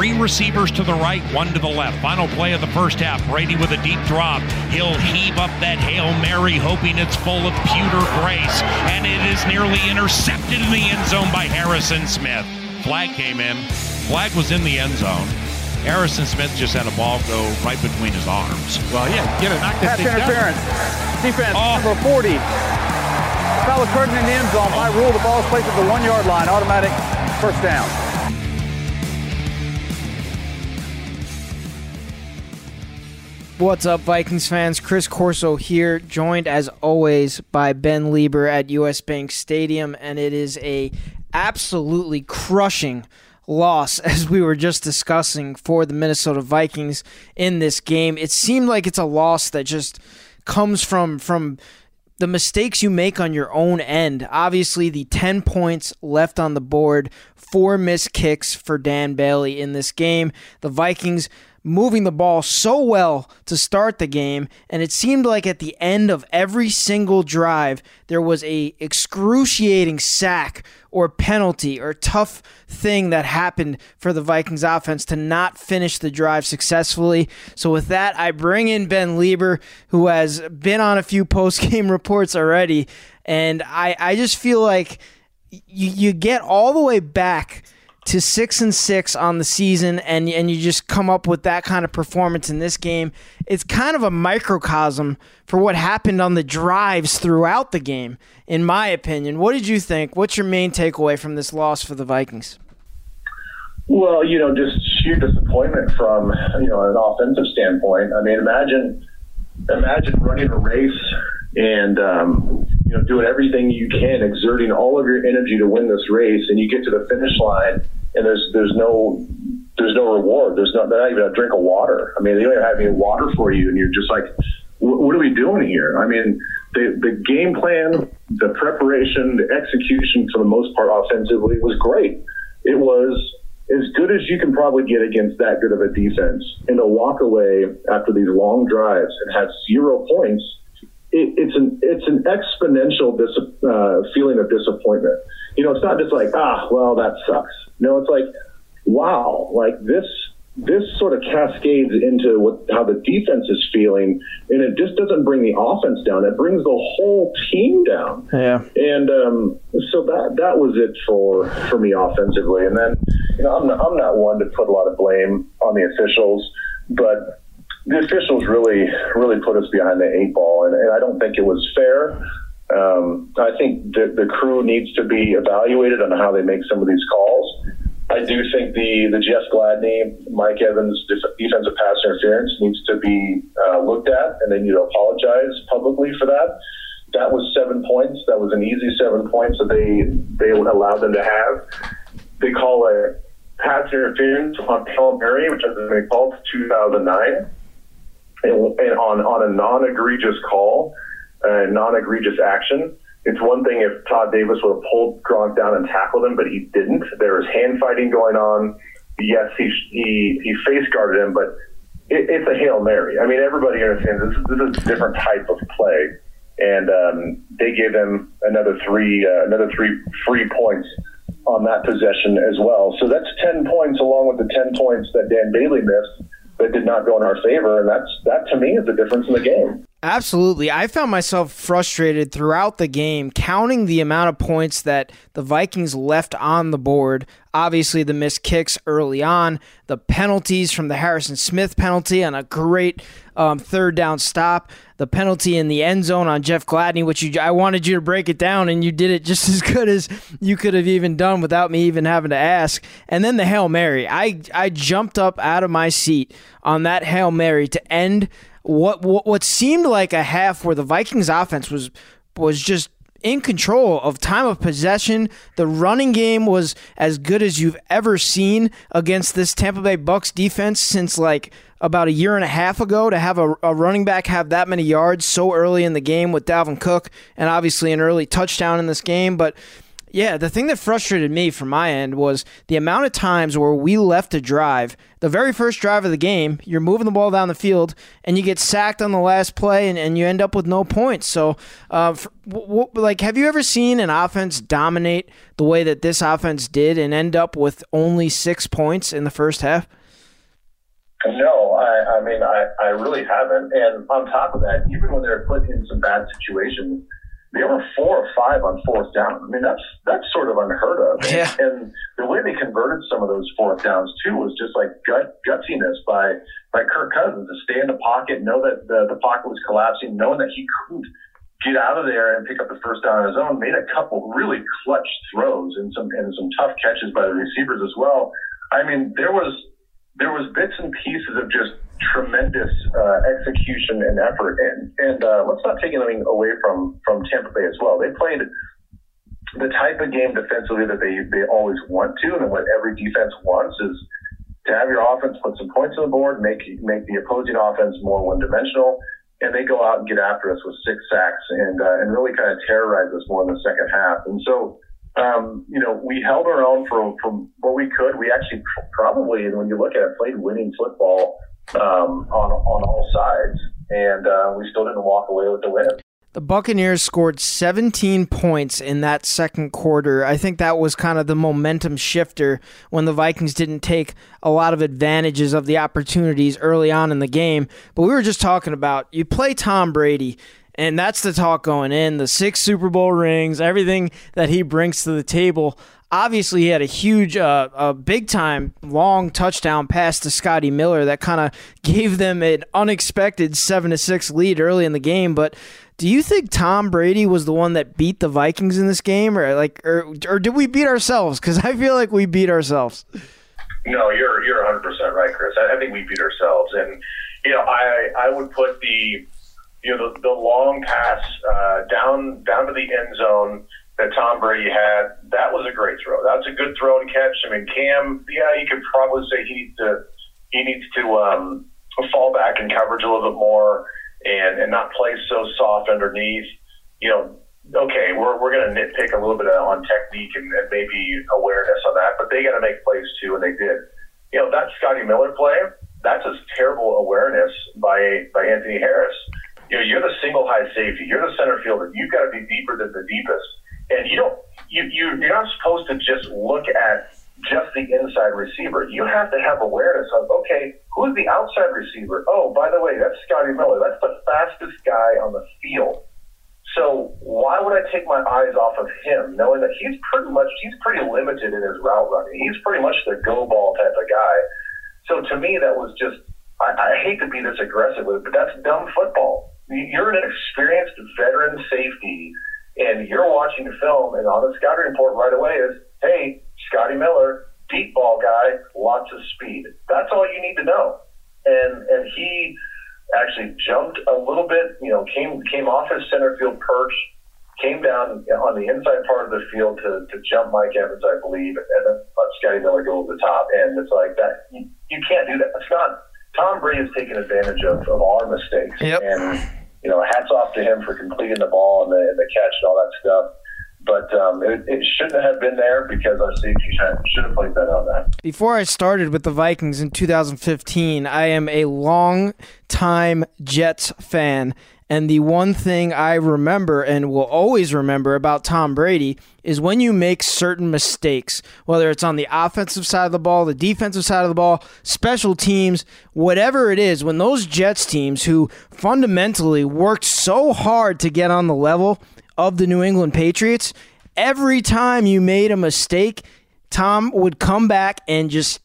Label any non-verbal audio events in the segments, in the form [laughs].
Three receivers to the right, one to the left. Final play of the first half. Brady with a deep drop. He'll heave up that Hail Mary, hoping it's full of pewter grace. And it is nearly intercepted in the end zone by Harrison Smith. Flag came in. Flag was in the end zone. Harrison Smith just had a ball go right between his arms. Well, yeah, get it, knock Pass interference. down. Defense Oh. number 40. Foul occurred in the end zone. By rule, the ball is placed at the one yard line. Automatic first down. What's up, Vikings fans? Chris Corso here, joined as always by Ben Leber at US Bank Stadium, and it is a absolutely crushing loss [laughs] as we were just discussing for the Minnesota Vikings in this game. It seemed like it's a loss that just comes from from the mistakes you make on your own end. Obviously, the 10 points left on the board, four missed kicks for Dan Bailey in this game. The Vikings moving the ball so well to start the game and it seemed like at the end of every single drive there was a excruciating sack or penalty or tough thing that happened for the Vikings offense to not finish the drive successfully. So with that, I bring in Ben Leber who has been on a few [laughs] post-game reports already and I I just feel like you, you get all the way back to six and six on the season, and and you just come up with that kind of performance in this game. It's kind of a microcosm for what happened on the drives throughout the game, in my opinion. What did you think? What's your main takeaway from this loss for the Vikings? Well, you know, just sheer disappointment from you know an offensive standpoint. I mean, imagine imagine running a race and um, you know doing everything you can, exerting all of your energy to win this race, and you get to the finish line and there's there's no there's no reward. There's not, not even a drink of water. I mean, they don't even have any water for you, and you're just like, what, what are we doing here? I mean, the the game plan, the preparation, the execution for the most part offensively was great. It was as good as you can probably get against that good of a defense, and to walk away after these long drives and have zero points. It, it's an it's an exponential dis, uh, feeling of disappointment. You know, it's not just like ah, well, that sucks. No, it's like wow, like this this sort of cascades into what how the defense is feeling, and it just doesn't bring the offense down. It brings the whole team down. Yeah. And um, so that that was it for for me offensively. And then you know I'm not, I'm not one to put a lot of blame on the officials, but the officials really really put us behind the eight ball, and, and I don't think it was fair. Um, I think the, the crew needs to be evaluated on how they make some of these calls. I do think the the Jeff Gladney, Mike Evans def- defensive pass interference needs to be uh, looked at, and they need to apologize publicly for that. That was seven points. That was an easy seven points that they they allowed them to have. They call a pass interference on Hail Mary, which has been called since 2009, and, and on on a non-egregious call, uh, non-egregious action. It's one thing if Todd Davis would have pulled Gronk down and tackled him, but he didn't. There was hand fighting going on. Yes, he he, he face guarded him, but it, it's a hail mary. I mean, everybody understands this. This is a different type of play, and um, they gave him another three uh, another three free points on that possession as well. So that's ten points, along with the ten points that Dan Bailey missed that did not go in our favor, and that's that to me is the difference in the game. Absolutely. I found myself frustrated throughout the game, counting the amount of points that the Vikings left on the board. Obviously, the missed kicks early on, the penalties from the Harrison Smith penalty on a great um, third down stop, the penalty in the end zone on Jeff Gladney, which you, I wanted you to break it down, and you did it just [laughs] as good as you could have even done without me even having to ask. And then the Hail Mary. I, I jumped up out of my seat on that Hail Mary to end what, what what seemed like a half where the Vikings offense was was just in control of time of possession. The running game was as good as you've ever seen against this Tampa Bay Bucs defense since like about a year and a half ago to have a, a running back have that many yards so early in the game with Dalvin Cook and obviously an early touchdown in this game, but Yeah, the thing that frustrated me from my end was the amount of times where we left a drive, the very first drive of the game, you're moving the ball down the field, and you get sacked on the last play, and, and you end up with no points. So, uh, for, w- w- like, have you ever seen an offense dominate the way that this offense did and end up with only six points in the first half? No, I, I mean, I, I really haven't. And on top of that, even when they're put in some bad situations, they were four or five on fourth down. I mean, that's that's sort of unheard of. Yeah. And the way they converted some of those fourth downs too was just like gut gutsiness by by Kirk Cousins to stay in the pocket, know that the, the pocket was collapsing, knowing that he couldn't get out of there and pick up the first down on his own. Made a couple really clutch throws and some and some tough catches by the receivers as well. I mean, there was there was bits and pieces of just tremendous uh, execution and effort, and and uh, let's not take anything away from from Tampa Bay as well. They played the type of game defensively that they they always want to, and what every defense wants is to have your offense put some points on the board, make make the opposing offense more one dimensional, and they go out and get after us with six sacks and uh, and really kind of terrorize us more in the second half. And so um, you know, we held our own for, from what we could. We actually probably, and when you look at it, played winning football um, on on all sides, and uh, we still didn't walk away with the win. The Buccaneers scored 17 points in that second quarter. I think that was kind of the momentum shifter when the Vikings didn't take a lot of advantages of the opportunities early on in the game. But we were just talking about you play Tom Brady and that's the talk going in the six Super Bowl rings, everything that he brings to the table. Obviously, he had a huge, uh, a big time, long touchdown pass to Scotty Miller that kind of gave them an unexpected seven to six lead early in the game. But do you think Tom Brady was the one that beat the Vikings in this game, or like, or, or did we beat ourselves? Because I feel like we beat ourselves. No, you're you're 100 percent right, Chris. I, I think we beat ourselves, and you know, I I would put the you know, the, the long pass uh, down down to the end zone that Tom Brady had, that was a great throw. That's a good throw and catch. I mean, Cam, yeah, you could probably say he needs to he needs to um, fall back in coverage a little bit more and and not play so soft underneath. You know, okay, we're we're going to nitpick a little bit on technique and, and maybe awareness on that, but they got to make plays too, and they did. You know, that Scotty Miller play, that's a terrible awareness by by Anthony Harris you know, you're the single high safety. You're the center fielder. You've got to be deeper than the deepest. And you don't, you, you, you're not supposed to just look at just the inside receiver. You have to have awareness of, okay, who's the outside receiver? Oh, by the way, that's Scotty Miller. That's the fastest guy on the field. So why would I take my eyes off of him, knowing that he's pretty much he's pretty limited in his route running. He's pretty much the go ball type of guy. So to me, that was just I, I hate to be this aggressive with it, but that's dumb football you're an experienced veteran safety, and you're watching the film, and on the scouting report right away is, hey, Scotty Miller, deep ball guy, lots of speed. That's all you need to know. And and he actually jumped a little bit, you know, came came off his center field perch, came down on the inside part of the field to, to jump Mike Evans, I believe, and then let Scotty Miller go over the top. And it's like that. You, you can't do that. It's not. Tom Brady has taken advantage of, of our mistakes. Yep. And you know, hats off to him for completing the ball and the, and the catch and all that stuff. But um, it, it, shouldn't have been there because our safety should have played better on that. Before I started with the Vikings in 2015, I am a long time Jets fan. And the one thing I remember and will always remember about Tom Brady is when you make certain mistakes, whether it's on the offensive side of the ball, the defensive side of the ball, special teams, whatever it is, when those Jets teams who fundamentally worked so hard to get on the level of the New England Patriots, every time you made a mistake, Tom would come back and just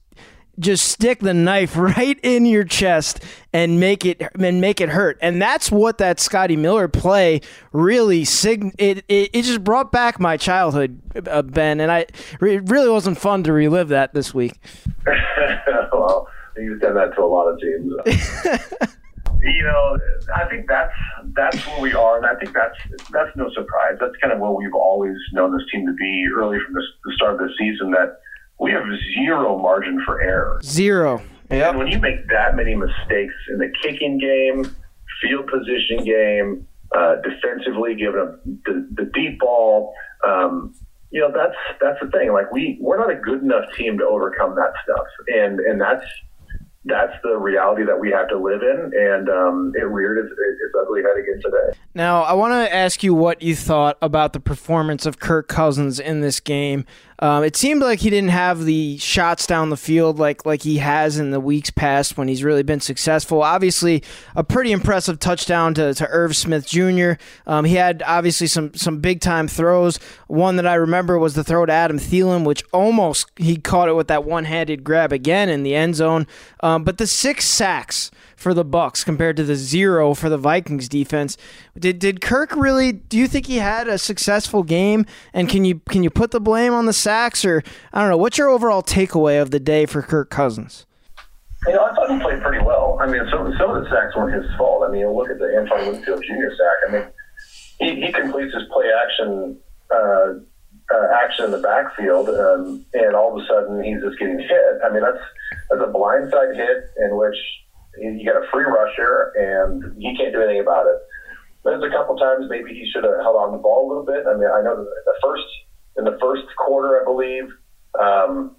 just stick the knife [laughs] right in your chest and make it and make it hurt. And that's what that Scotty Miller play really sig- it, it, it just brought back my childhood, uh, Ben, and I it really wasn't fun to relive that this week. [laughs] well, you've done that to a lot of teams. [laughs] you know, I think that's that's where we are, and I think that's that's no surprise. That's kind of where we've always known this team to be early from the, the start of the season. That we have zero margin for error. Zero. Yep. And when you make that many mistakes in the kicking game, field position game, uh, defensively, giving up the, the deep ball, um, you know that's that's the thing. Like we we're not a good enough team to overcome that stuff, and and that's that's the reality that we have to live in, and um, it reared its, its ugly head again today. Now, I want to ask you what you thought about the performance of Kirk Cousins in this game. Um, it seemed like he didn't have the shots down the field like like he has in the weeks past when he's really been successful. Obviously, a pretty impressive touchdown to, to Irv Smith Jr. Um, he had obviously some some big time throws. One that I remember was the throw to Adam Thielen, which almost he caught it with that one handed grab again in the end zone. Um, but the six sacks for the Bucs compared to the zero for the Vikings defense. Did did Kirk really? Do you think he had a successful game? And can you can you put the blame on the sacks or I don't know? What's your overall takeaway of the day for Kirk Cousins? You know, I thought he played pretty well. I mean, some some of the sacks weren't his fault. I mean, look at the Antoine Winfield Jr. sack. I mean, he, he completes his play action. Uh, uh, action in the backfield, um, and all of a sudden he's just getting hit. I mean, that's that's a blindside hit in which you got a free rusher, and he can't do anything about it. There's a couple times maybe he should have held on the ball a little bit. I mean, I know the first in the first quarter, I believe, um,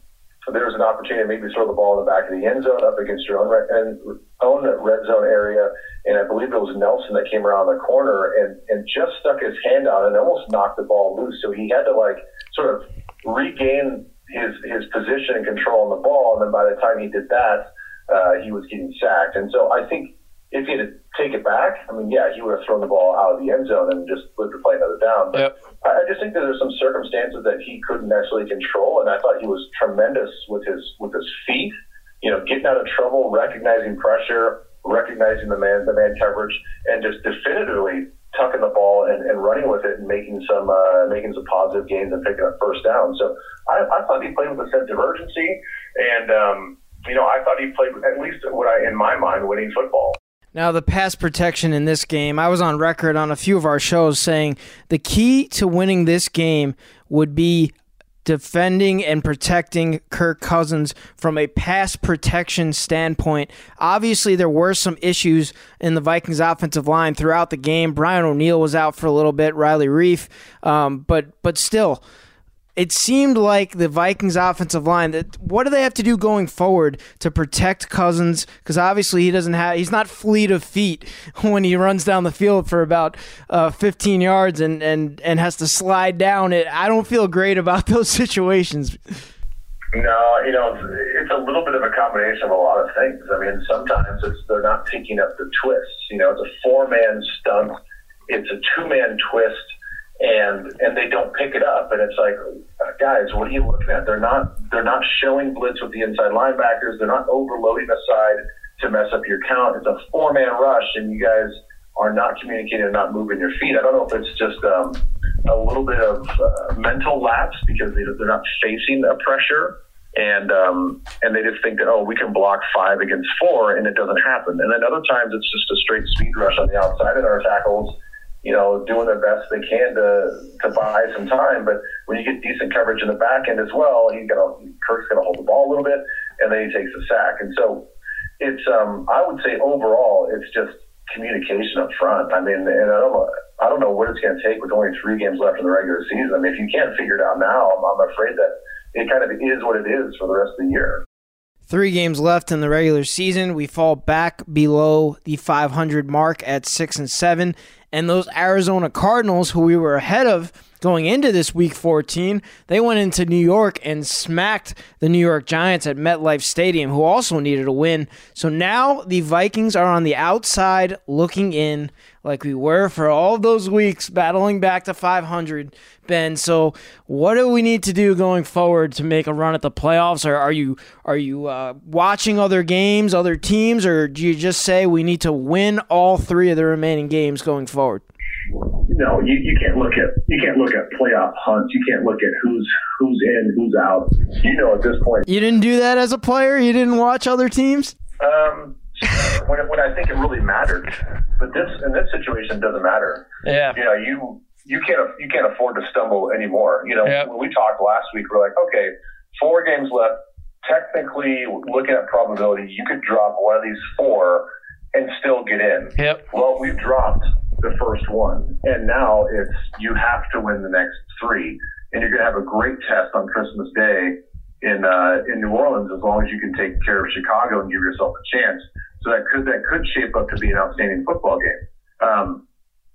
there was an opportunity to maybe throw the ball in the back of the end zone up against your own red, own red zone area, and I believe it was Nelson that came around the corner and and just stuck his hand out and almost knocked the ball loose. So he had to like sort of regain his his position and control on the ball, and then by the time he did that uh, he was getting sacked. And so I think if he had to take it back, I mean, yeah, he would have thrown the ball out of the end zone and just lived to play another down. But yep. I just think that there's some circumstances that he couldn't actually control, and I thought he was tremendous with his with his feet. You know, getting out of trouble, recognizing pressure, recognizing the man the man coverage, and just definitively tucking the ball and, and running with it and making some uh, making some positive gains and picking up first down. So I, I thought he played with a sense of urgency and. Um, you know, I thought he played at least what I, in my mind, winning football. Now, the pass protection in this game, I was on record on a few of our shows saying the key to winning this game would be defending and protecting Kirk Cousins from a pass protection standpoint. Obviously, there were some issues in the Vikings offensive line throughout the game. Brian O'Neill was out for a little bit, Riley Reiff, um, but but still it seemed like the Vikings offensive line that what do they have to do going forward to protect Cousins? Because obviously he doesn't have he's not fleet of feet [laughs] when he runs down the field for about uh, 15 yards and, and and has to slide down it. I don't feel great about [laughs] those situations. No you know it's a little bit of a combination of a lot of things. I mean sometimes it's they're not picking up the twists. You know it's a four man stunt. It's a two man twist and and they don't pick it up. And it's like, guys, what are you looking at? They're not they're not showing blitz with the inside linebackers. They're not overloading the side to mess up your count. It's a four man rush, and you guys are not communicating and not moving your feet. I don't know if it's just um, a little bit of uh, mental lapse because they, they're not facing the pressure. And um, and they just think that oh we can block five against four and it doesn't happen. And then other times it's just a straight speed rush on the outside and our tackles you know, doing their best they can to to buy some time. But when you get decent coverage in the back end as well, he's gonna Kirk's gonna hold the ball a little bit, and then he takes a sack. And so it's um, I would say overall it's just communication up front. I mean, and I don't I don't know what it's to take with only three games left in the regular season. I mean, if you can't figure it out now, I'm, I'm afraid that it kind of is what it is for the rest of the year. Three games left in the regular season. We fall back below the 500 mark at six and seven and those Arizona Cardinals, who we were ahead of going into this week 14, they went into New York and smacked the New York Giants at MetLife Stadium, who also needed a win. So now the Vikings are on the outside looking in like we were for all those weeks battling back to 500 ben. So what do we need to do going forward to make a run at the playoffs? Or are you are you uh, watching other games other teams or do you just say we need to win all three of the remaining games going forward no you, you can't look at you can't look at playoff hunts you can't look at who's who's in who's out you know at this point you didn't do that as a player you didn't watch other teams um when, when I think it really mattered. But this in this situation doesn't matter. Yeah. You know, you you can't you can't afford to stumble anymore. You know, yep. when we talked last week, we're like, okay, four games left. Technically, looking at probability, you could drop one of these four and still get in. Yep. Well, we've dropped the first one, and now it's you have to win the next three and you're going to have a great test on Christmas Day in uh, in New Orleans as long as you can take care of Chicago and give yourself a chance. So that could that could shape up to be an outstanding football game. Um,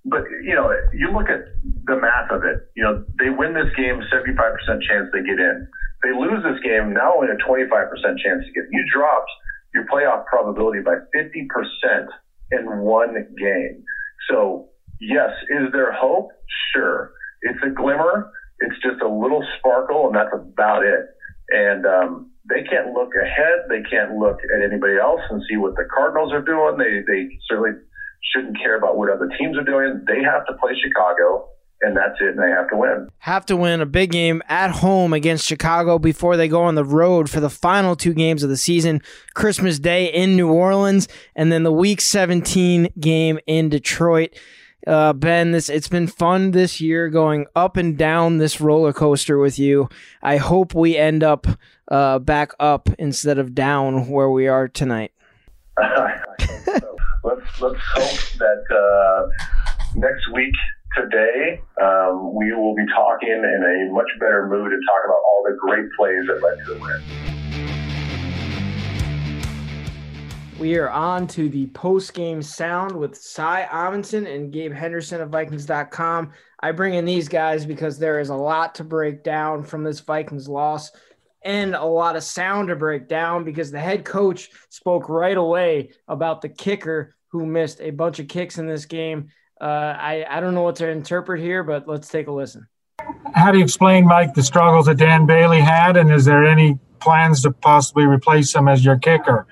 but you know, you look at the math of it. You know, they win this game, 75% chance they get in. They lose this game, now only a 25% chance to get. You dropped your playoff probability by 50% in one game. So yes, is there hope? Sure, it's a glimmer. It's just a little sparkle, and that's about it. And um, they can't look ahead. They can't look at anybody else and see what the Cardinals are doing. They they certainly shouldn't care about what other teams are doing. They have to play Chicago, and that's it, and they have to win. Have to win a big game at home against Chicago before they go on the road for the final two games of the season Christmas Day in New Orleans, and then the Week 17 game in Detroit. Uh, ben, this it's been fun this year going up and down this roller coaster with you. I hope we end up uh, back up instead of down where we are tonight. [laughs] let's let's hope that uh, next week today um, we will be talking in a much better mood and talk about all the great plays that led to the win. We are on to the post game sound with Cy Amundson and Gabe Henderson of Vikings.com. I bring in these guys because there is a lot to break down from this Vikings loss and a lot of sound to break down because the head coach spoke right away about the kicker who missed a bunch of kicks in this game. Uh, I, I don't know what to interpret here, but let's take a listen. How do you explain, Mike, the struggles that Dan Bailey had, and is there any plans to possibly replace him as your kicker?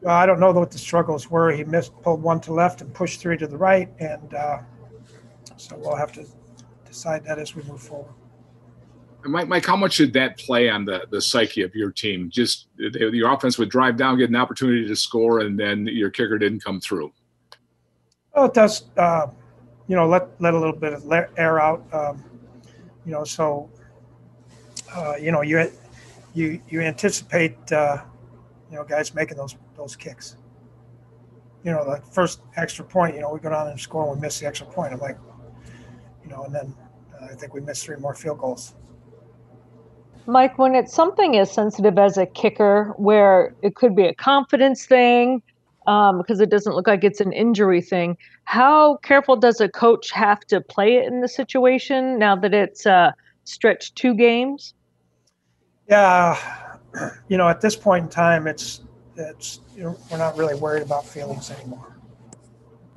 Well, I don't know what the struggles were. He missed, pulled one to left and pushed three to the right, and uh, so we'll have to decide that as we move forward. Mike, Mike, how much did that play on the, the psyche of your team? Just your offense would drive down, get an opportunity to score, and then your kicker didn't come through. Well, it does. Uh, you know, let let a little bit of air out. Um, you know, so uh, you know you you you anticipate uh, you know guys making those those kicks. You know, the first extra point. You know, we go down and score, and we miss the extra point. I'm like, you know, and then uh, I think we missed three more field goals. Mike, when it's something as sensitive as a kicker, where it could be a confidence thing, um, because it doesn't look like it's an injury thing, how careful does a coach have to play it in the situation now that it's uh, stretched two games? Yeah, [clears throat] you know, at this point in time, it's it's you know, we're not really worried about feelings anymore.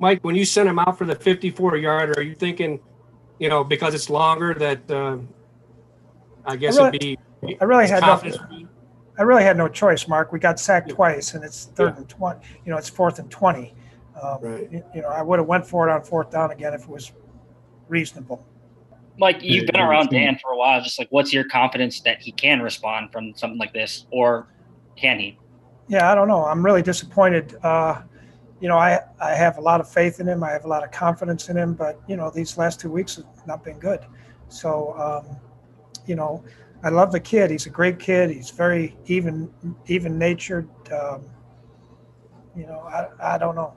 Mike, when you sent him out for the 54 yarder, are you thinking, you know, because it's longer that uh, I guess I really, it'd be. I really had no. I really had no choice, Mark. We got sacked yeah. twice, and it's third yeah. and twenty. You know, it's fourth and twenty. Um, right. You know, I would have went for it on fourth down again if it was reasonable. Mike, you've been around Dan for a while. Just like, what's your confidence that he can respond from something like this, or can he? Yeah, I don't know. I'm really disappointed. Uh, you know, I I have a lot of faith in him. I have a lot of confidence in him, but you know, these last two weeks have not been good. So, um, you know, I love the kid. He's a great kid. He's very even even natured. Um, you know, I, I don't know.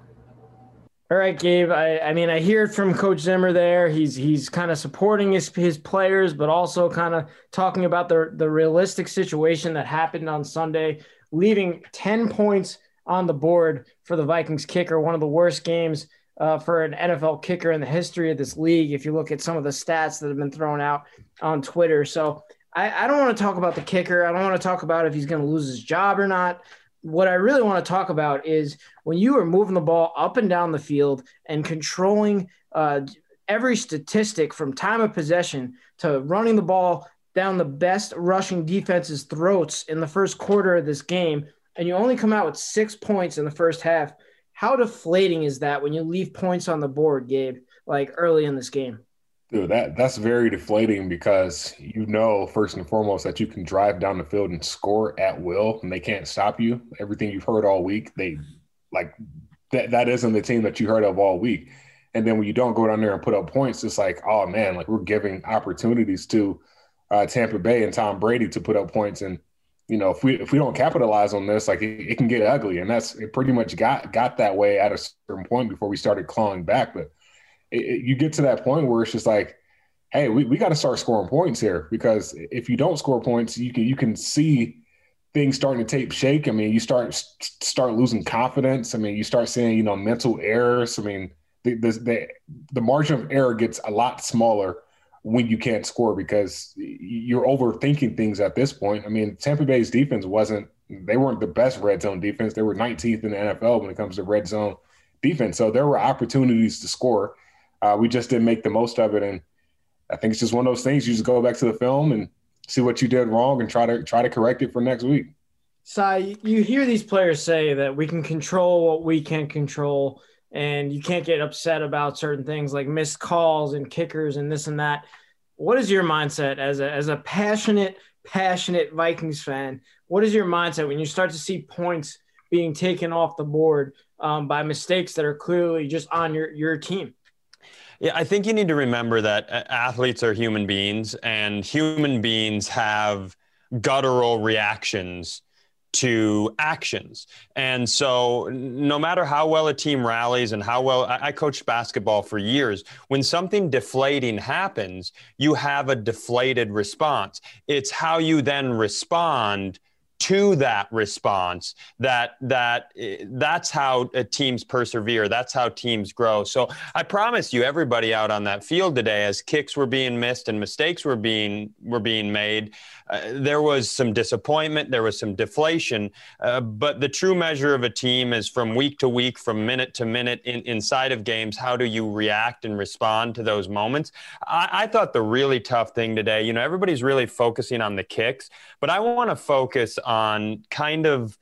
All right, Gabe. I, I mean, I hear it from Coach Zimmer there. He's he's kind of supporting his his players, but also kind of talking about the the realistic situation that happened on Sunday, leaving ten points on the board for the Vikings kicker. One of the worst games uh, for an NFL kicker in the history of this league. If you look at some of the stats that have been thrown out on Twitter, so I, I don't want to talk about the kicker. I don't want to talk about if he's going to lose his job or not. What I really want to talk about is when you are moving the ball up and down the field and controlling uh, every statistic from time of possession to running the ball down the best rushing defense's throats in the first quarter of this game, and you only come out with six points in the first half. How deflating is that when you leave points on the board, Gabe, like early in this game? Dude, that that's very deflating because you know first and foremost that you can drive down the field and score at will, and they can't stop you. Everything you've heard all week, they like that. That isn't the team that you heard of all week. And then when you don't go down there and put up points, it's like, oh man, like we're giving opportunities to uh, Tampa Bay and Tom Brady to put up points, and you know if we if we don't capitalize on this, like it, it can get ugly, and that's it. Pretty much got got that way at a certain point before we started clawing back, but it, it, you get to that point where it's just like hey, we, we got to start scoring points here because if you don't score points, you can you can see things starting to take shake. I mean, you start start losing confidence. I mean, you start seeing you know mental errors. I mean, the the the, the margin of error gets a lot smaller when you can't score because you're overthinking things at this point. I mean, Tampa Bay's defense wasn't they weren't the best red zone defense. They were 19th in the NFL when it comes to red zone defense. So there were opportunities to score. Uh, we just didn't make the most of it, and I think it's just one of those things. You just go back to the film and see what you did wrong and try to try to correct it for next week. Cy, you hear these players say that we can control what we can control, and you can't get upset about certain things like missed calls and kickers and this and that. What is your mindset as a as a passionate, passionate Vikings fan? What is your mindset when you start to see points being taken off the board um, by mistakes that are clearly just on your your team? Yeah, I think you need to remember that uh, athletes are human beings, and human beings have guttural reactions to actions. And so, no matter how well a team rallies and how well I, I coached basketball for years, when something deflating happens, you have a deflated response. It's how you then respond to that response that that that's how uh, teams persevere. That's how teams grow. So i promise you everybody out on that field today as kicks were being missed and mistakes were being were being made uh, there was some disappointment, there was some deflation, uh, but the true measure of a team is from week to week, from minute to minute in, inside of games. How do you react and respond to those moments? I, I thought the really tough thing today, you know, everybody's really focusing on the kicks, but I want to focus on kind of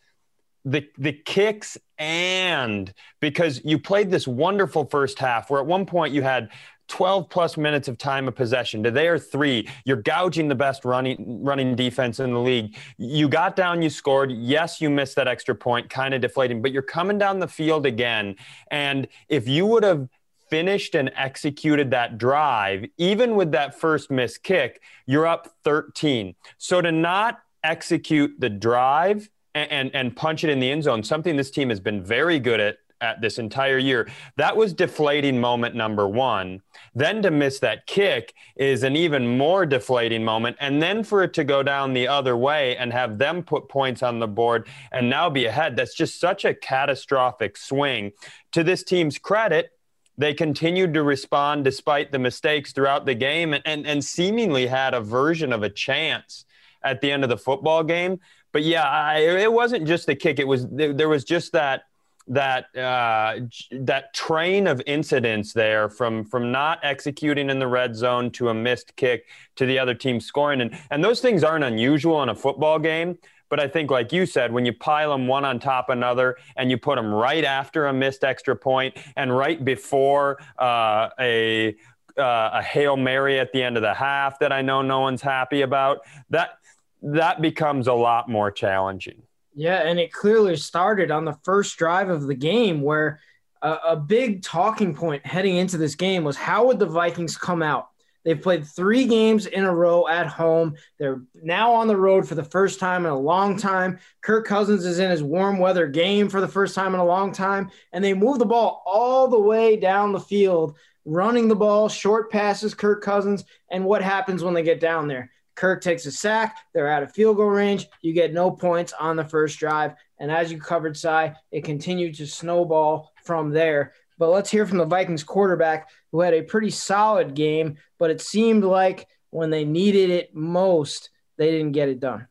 the the kicks and because you played this wonderful first half where at one point you had 12 plus minutes of time of possession to their three. You're gouging the best running running defense in the league. You got down, you scored. Yes, you missed that extra point, kind of deflating, but you're coming down the field again. And if you would have finished and executed that drive, even with that first missed kick, you're up 13. So to not execute the drive and, and, and punch it in the end zone, something this team has been very good at at this entire year. That was deflating moment number one. Then to miss that kick is an even more deflating moment. And then for it to go down the other way and have them put points on the board and now be ahead, that's just such a catastrophic swing. To this team's credit, they continued to respond despite the mistakes throughout the game and, and, and seemingly had a version of a chance at the end of the football game. But yeah, I, it wasn't just the kick. It was there was just that that uh, that train of incidents there from from not executing in the red zone to a missed kick to the other team scoring and and those things aren't unusual in a football game but I think like you said when you pile them one on top another and you put them right after a missed extra point and right before uh, a uh, a hail mary at the end of the half that I know no one's happy about that that becomes a lot more challenging. Yeah, and it clearly started on the first drive of the game where a, a, big talking point heading into this game was how would the Vikings come out? They've played three games in a row at home. They're now on the road for the first time in a long time. Kirk Cousins is in his warm weather game for the first time in a long time. And they move the ball all the way down the field, running the ball, short passes, Kirk Cousins. And what happens when they get down there? Kirk takes a sack. They're out of field goal range. You get no points on the first drive. And as you covered, Cy, it continued to snowball from there. But let's hear from the Vikings quarterback who had a pretty solid game, but it seemed like when they needed it most, they didn't get it done.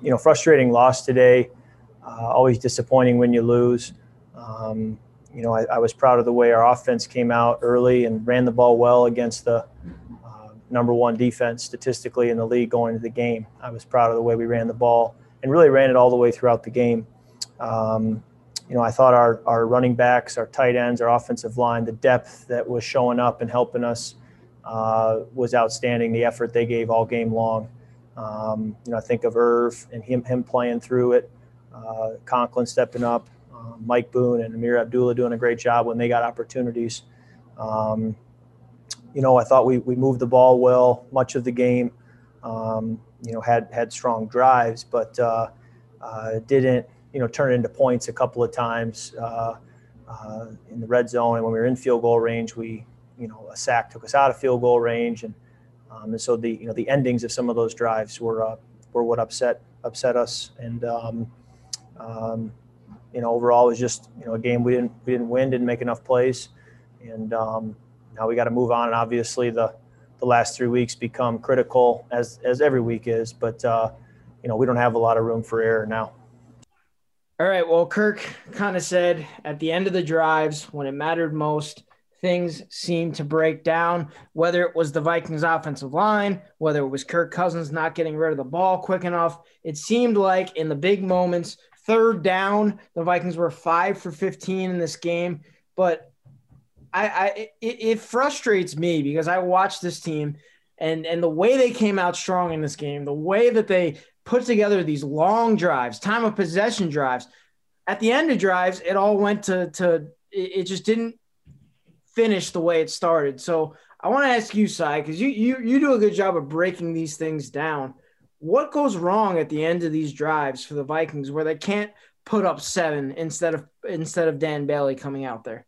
You know, frustrating loss today. Uh, always disappointing when you lose. Um, you know, I, I was proud of the way our offense came out early and ran the ball well against the number one defense statistically in the league going into the game. I was proud of the way we ran the ball and really ran it all the way throughout the game. Um, you know, I thought our, our running backs, our tight ends, our offensive line, the depth that was showing up and helping us uh, was outstanding. The effort they gave all game long. Um, you know, I think of Irv and him, him playing through it, uh, Conklin stepping up, uh, Mike Boone and Ameer Abdullah doing a great job when they got opportunities. Um, you know, I thought we, we moved the ball well much of the game. Um, you know, had had strong drives, but uh, uh, didn't you know turn into points a couple of times uh, uh, in the red zone. And when we were in field goal range, we you know a sack took us out of field goal range, and Um, and so the you know the endings of some of those drives were uh, were what upset upset us. And um, um, you know overall it was just you know a game we didn't we didn't win, didn't make enough plays, and um, now we got to move on. And obviously the the last three weeks become critical as as every week is, but uh, you know we don't have a lot of room for error now. All right. Well, Kirk kind of said at the end of the drives when it mattered most, things seemed to break down, whether it was the Vikings offensive line, whether it was Kirk Cousins not getting rid of the ball quick enough. It seemed like in the big moments, third down, the Vikings were five for 15 in this game. But I, I it, it frustrates me because I watched this team and and the way they came out strong in this game, the way that they put together these long drives, time of possession drives. At the end of drives, it all went to to it just didn't finish the way it started. So I want to ask you, Cy, because you you you do a good job of breaking these things down. What goes wrong at the end of these drives for the Vikings where they can't put up seven instead of instead of Dan Bailey coming out there?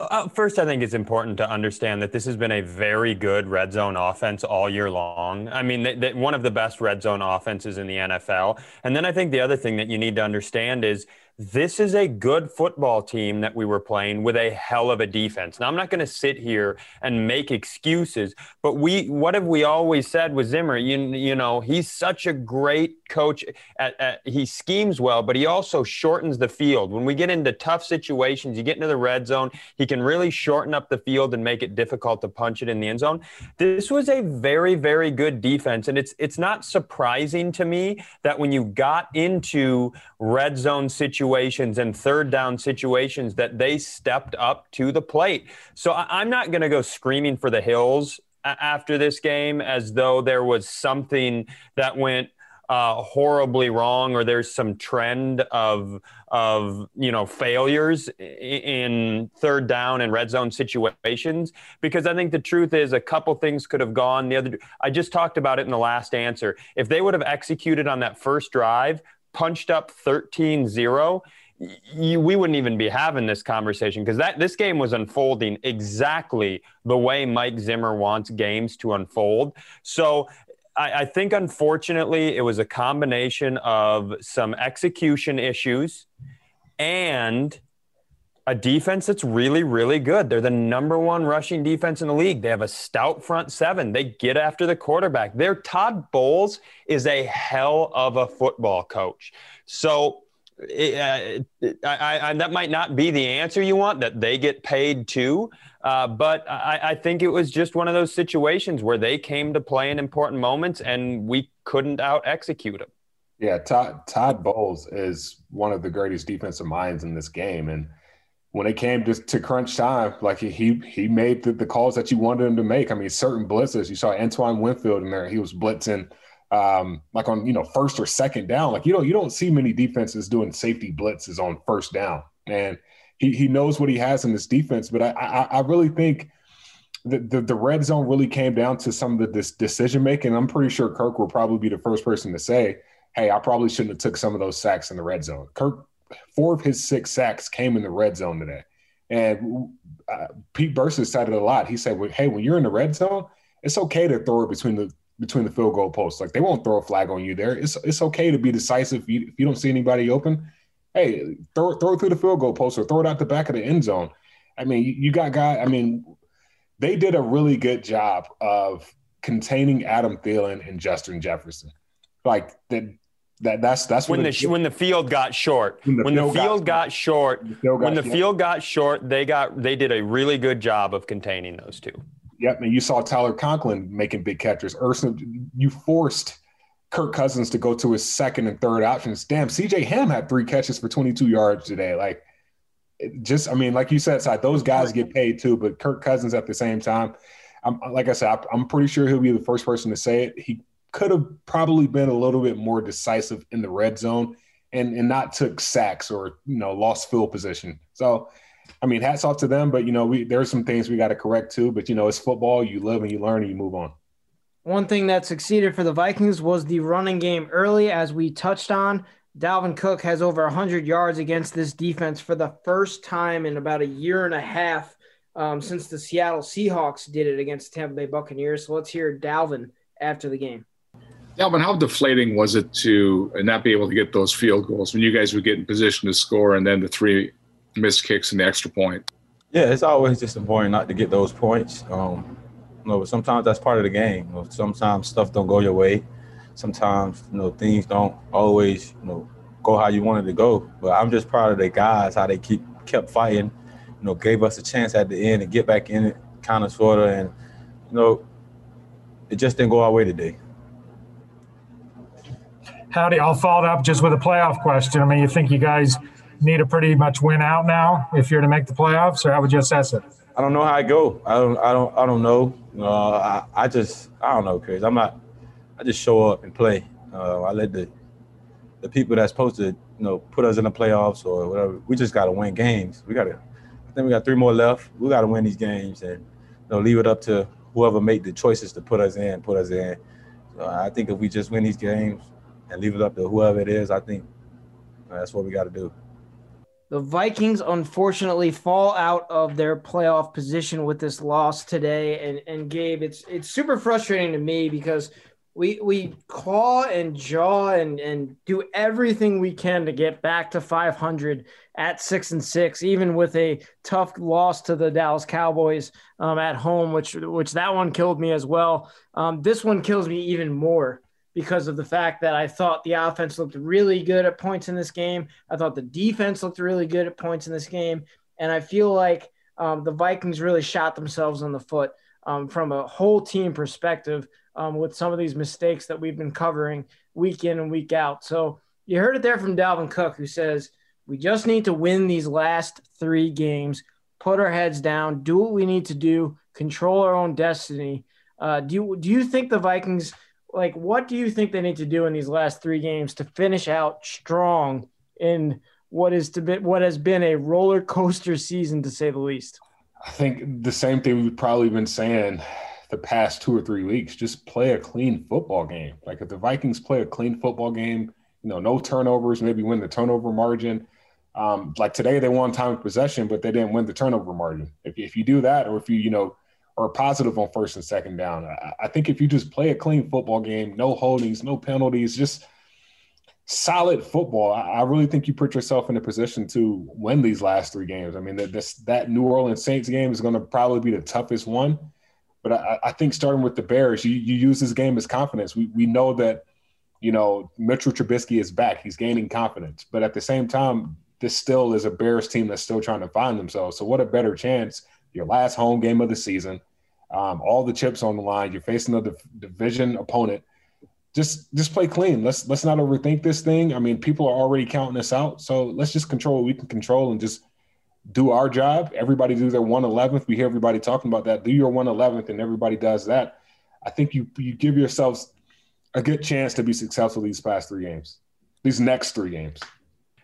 Uh, first, I think it's important to understand that this has been a very good red zone offense all year long. I mean, one of the best red zone offenses in the NFL. And then I think the other thing that you need to understand is this is a good football team that we were playing with a hell of a defense. Now I'm not going to sit here and make excuses, but we what have we always said with Zimmer? You, you know, he's such a great coach. At, at, he schemes well, but he also shortens the field. When we get into tough situations, you get into the red zone, he can really shorten up the field and make it difficult to punch it in the end zone. This was a very very good defense and it's it's not surprising to me that when you got into red zone situations and third down situations that they stepped up to the plate. So I'm not going to go screaming for the hills after this game as though there was something that went uh, horribly wrong or there's some trend of of you know failures in third down and red zone situations. Because I think the truth is a couple things could have gone the other I just talked about it in the last answer. If they would have executed on that first drive punched up 13-0 you, we wouldn't even be having this conversation. Because that this game was unfolding exactly the way Mike Zimmer wants games to unfold. So I, I, think unfortunately it was a combination of some execution issues and a defense that's really, really good. They're the number one rushing defense in the league. They have a stout front seven. They get after the quarterback. Their Todd Bowles is a hell of a football coach. So it, uh, I, I, that might not be the answer you want, that they get paid too. Uh, but I, I, think it was just one of those situations where they came to play in important moments and we couldn't out execute them. Yeah, Todd, Todd Bowles is one of the greatest defensive minds in this game. And when it came to, to crunch time, like he he made the, the, calls that you wanted him to make. I mean, certain blitzes, you saw Antoine Winfield in there, he was blitzing um, like on you know first or second down. Like you don't you don't see many defenses doing safety blitzes on first down, and he he knows what he has in this defense. But I I, I really think. The, the, the red zone really came down to some of the this decision making. I'm pretty sure Kirk will probably be the first person to say, "Hey, I probably shouldn't have took some of those sacks in the red zone." Kirk four of his six sacks came in the red zone today. And uh, Pete Bercich said it a lot. He said, well, "Hey, when you're in the red zone, it's okay to throw it between the between the field goal posts. Like they won't throw a flag on you there. It's it's okay to be decisive. If you, if you don't see anybody open, hey, throw throw it through the field goal post or throw it out the back of the end zone. I mean, you, you got guy. I mean, they did a really good job of containing Adam Thielen and Justin Jefferson. Like that that that's that's when the, when the field got short. When the, when field, the field got, got, short, the field got when the short. field got short, they got they did a really good job of containing those two. Yep, and you saw Tyler Conklin making big catches. Ursa, you forced Kirk Cousins to go to his second and third options. Damn, CJ Ham had three catches for 22 yards today. Like, just I mean, like you said, side those guys get paid too, but Kirk Cousins at the same time. I'm, like I said, I'm pretty sure he'll be the first person to say it. He could have probably been a little bit more decisive in the red zone and and not took sacks or you know lost field position. So I mean, hats off to them, but you know, we there's some things we got to correct too. But you know, it's football. You live and you learn and you move on. One thing that succeeded for the Vikings was the running game early, as we touched on. Dalvin Cook has over 100 yards against this defense for the first time in about a year and a half. um, since the Seattle Seahawks did it against the Tampa Bay Buccaneers. So let's hear Dalvin after the game. Dalvin, how deflating was it to not be able to get those field goals when you guys would get in position to score and then the three missed kicks and the extra point? Yeah, it's always disappointing not to get those points. Um, you know, but sometimes that's part of the game. You know, sometimes stuff don't go your way. Sometimes you know things don't always you know go how you wanted to go. But I'm just proud of the guys how they keep kept fighting. You know, gave us a chance at the end to get back in it, kind of sorta, and you know, it just didn't go our way today. Howdy, I'll follow up just with a playoff question. I mean, you think you guys need to pretty much win out now if you're to make the playoffs, or how would you assess it? I don't know how I go. I don't. I don't. I don't know. Uh, I, I just. I don't know, Chris. I'm not. I just show up and play. Uh, I let the the people that's supposed to, you know, put us in the playoffs or whatever. We just got to win games. We got to. I think we got three more left. We got to win these games and you know, leave it up to whoever made the choices to put us in. Put us in. So I think if we just win these games and leave it up to whoever it is, I think that's what we got to do. The Vikings unfortunately fall out of their playoff position with this loss today. And and Gabe, it's it's super frustrating to me because we we claw and jaw and and do everything we can to get back to 500 at six and six, even with a tough loss to the Dallas Cowboys um, at home, which which that one killed me as well. Um, this one kills me even more because of the fact that I thought the offense looked really good at points in this game. I thought the defense looked really good at points in this game. And I feel like um, the Vikings really shot themselves on the foot um, from a whole team perspective um, with some of these mistakes that we've been covering week in and week out. So you heard it there from Dalvin Cook, who says, We just need to win these last three games, put our heads down, do what we need to do, control our own destiny. Uh, do, you, do you think the Vikings – like what do you think they need to do in these last three games to finish out strong in what is to be what has been a roller coaster season to say the least? I think the same thing we've probably been saying the past two or three weeks. Just play a clean football game. Like if the Vikings play a clean football game, you know, no turnovers, maybe win the turnover margin. Um, like today, they won time of possession, but they didn't win the turnover margin. If, if you do that, or if you, you know, or positive on first and second down. I, I think if you just play a clean football game, no holdings, no penalties, just solid football, I, I really think you put yourself in a position to win these last three games. I mean, this that New Orleans Saints game is going to probably be the toughest one. But I, I, think starting with the Bears, you, you use this game as confidence. We, we know that, you know, Mitchell Trubisky is back. He's gaining confidence. But at the same time, this still is a Bears team that's still trying to find themselves. So what a better chance, your last home game of the season, um, all the chips on the line. You're facing a div- division opponent. Just just play clean. Let's let's not overthink this thing. I mean, people are already counting us out, so let's just control what we can control and just do our job. Everybody do their one eleventh. We hear everybody talking about that. Do your one eleventh, and everybody does that. I think you you give yourselves a good chance to be successful these past three games, these next three games.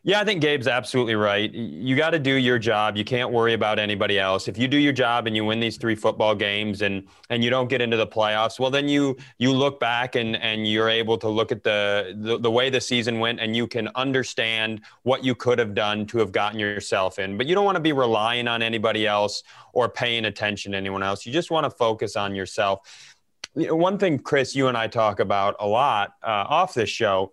Yeah, I think Gabe's absolutely right. You got to do your job. You can't worry about anybody else. If you do your job and you win these three football games and and you don't get into the playoffs, well then you you look back and and you're able to look at the the, the way the season went and you can understand what you could have done to have gotten yourself in. But you don't want to be relying on anybody else or paying attention to anyone else. You just want to focus on yourself. One thing, Chris, you and I talk about a lot uh, off this show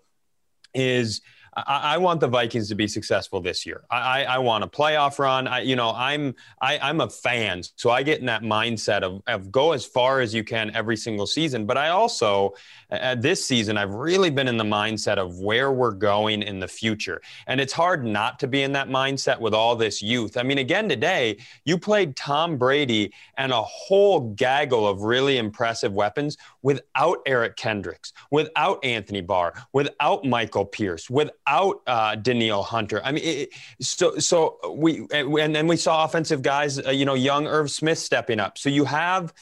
is – I, I, want the Vikings to be successful this year. I, I, want a playoff run. I, you know, I'm I, I'm a fan, so I get in that mindset of, of go as far as you can every single season. But I also, uh, this season, I've really been in the mindset of where we're going in the future, and it's hard not to be in that mindset with all this youth. I mean, again today, you played Tom Brady and a whole gaggle of really impressive weapons without Eric Kendricks, without Anthony Barr, without Michael Pierce, without out uh, Danielle Hunter. I mean, it, so so we and then we saw offensive guys, uh, you know, young Irv Smith stepping up. So you have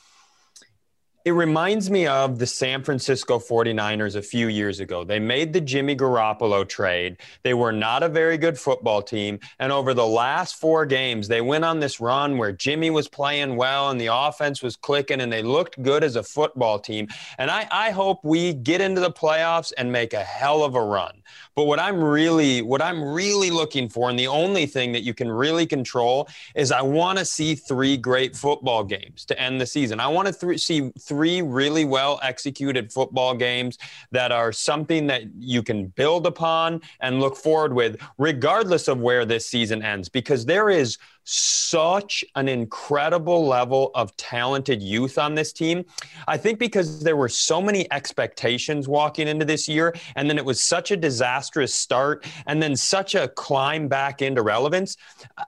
it reminds me of the San Francisco 49ers a few years ago. They made the Jimmy Garoppolo trade. They were not a very good football team. And over the last four games, they went on this run where Jimmy was playing well and the offense was clicking and they looked good as a football team. And I, I hope we get into the playoffs and make a hell of a run. But what I'm really, what I'm really looking for, and the only thing that you can really control is I want to see three great football games to end the season. I want to th- see three really well executed football games that are something that you can build upon and look forward with, regardless of where this season ends, because there is such an incredible level of talented youth on this team. I think because there were so many expectations walking into this year, and then it was such a disastrous start, and then such a climb back into relevance.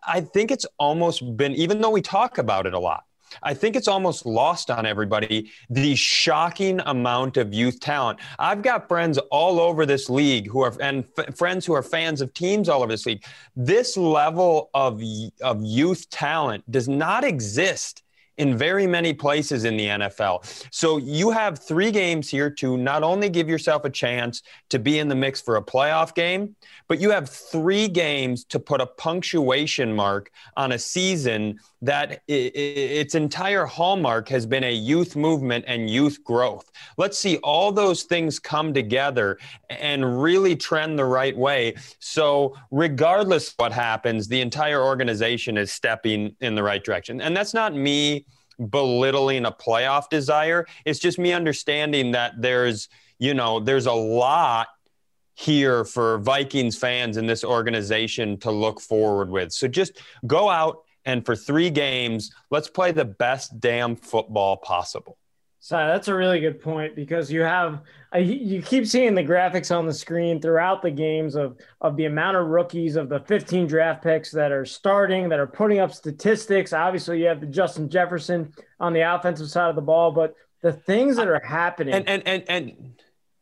I think it's almost been, even though we talk about it a lot, I think it's almost lost on everybody the shocking amount of youth talent. I've got friends all over this league who are and f- friends who are fans of teams all over this league. This level of of youth talent does not exist in very many places in the NFL. So you have three games here to not only give yourself a chance to be in the mix for a playoff game, but you have three games to put a punctuation mark on a season that its entire hallmark has been a youth movement and youth growth. Let's see all those things come together and really trend the right way. So, regardless what happens, the entire organization is stepping in the right direction. And that's not me belittling a playoff desire. It's just me understanding that there's, you know, there's a lot here for Vikings fans in this organization to look forward with. So just go out and for three games, let's play the best damn football possible. So that's a really good point because you have uh, you keep seeing the graphics on the screen throughout the games of of the amount of rookies of the 15 draft picks that are starting that are putting up statistics. Obviously, you have the Justin Jefferson on the offensive side of the ball, but the things that are happening and and and, and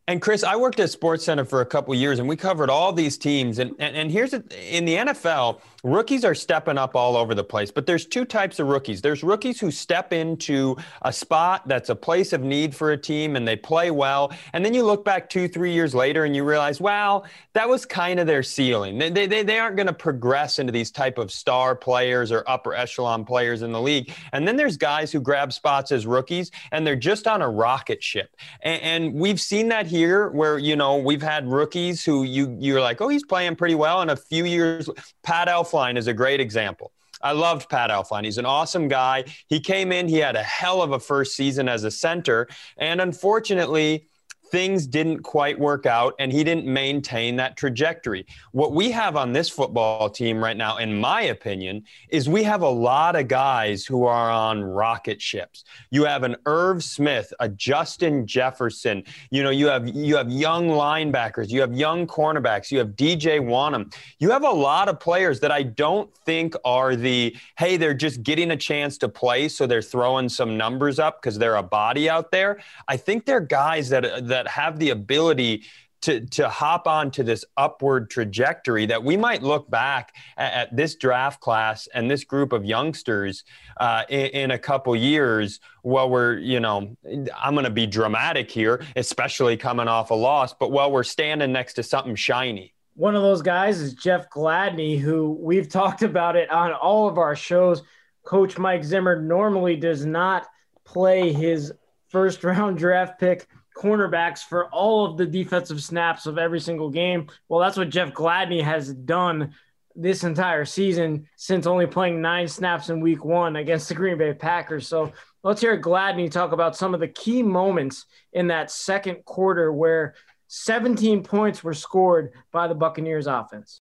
and Chris, I worked at Sports Center for a couple years, and we covered all these teams. And and, and here's a, in the NFL, rookies are stepping up all over the place. But there's two types of rookies. There's rookies who step into a spot that's a place of need for a team, and they play well. And then you look back two, three years later, and you realize, wow, that was kind of their ceiling. They they, they aren't going to progress into these type of star players or upper echelon players in the league. And then there's guys who grab spots as rookies, and they're just on a rocket ship. and, and we've seen that here where you know we've had rookies who you you're like, oh, he's playing pretty well, and a few years, Pat Elflein is a great example. I loved Pat Elflein. He's an awesome guy. He came in, he had a hell of a first season as a center, and unfortunately things didn't quite work out and he didn't maintain that trajectory. What we have on this football team right now, in my opinion, is we have a lot of guys who are on rocket ships. You have an Irv Smith, a Justin Jefferson, you know, you have you have young linebackers, you have young cornerbacks, you have DJ Wonnum. You have a lot of players that I don't think are the hey, they're just getting a chance to play, so they're throwing some numbers up because they're a body out there. I think they're guys that that that have the ability to, to hop onto this upward trajectory that we might look back at, at this draft class and this group of youngsters uh, in, in, a couple years while we're, you know, I'm going to be dramatic here, especially coming off a loss, but while we're standing next to something shiny. One of those guys is Jeff Gladney, who we've [laughs] talked about it on all of our shows. Coach Mike Zimmer normally does not play his first round draft pick cornerbacks for all of the defensive snaps of every single game. Well, that's what Jeff Gladney has done this entire season since only playing nine snaps in week one against the Green Bay Packers. So let's hear Gladney talk about some of the key moments in that second quarter where 17 points were scored by the Buccaneers offense.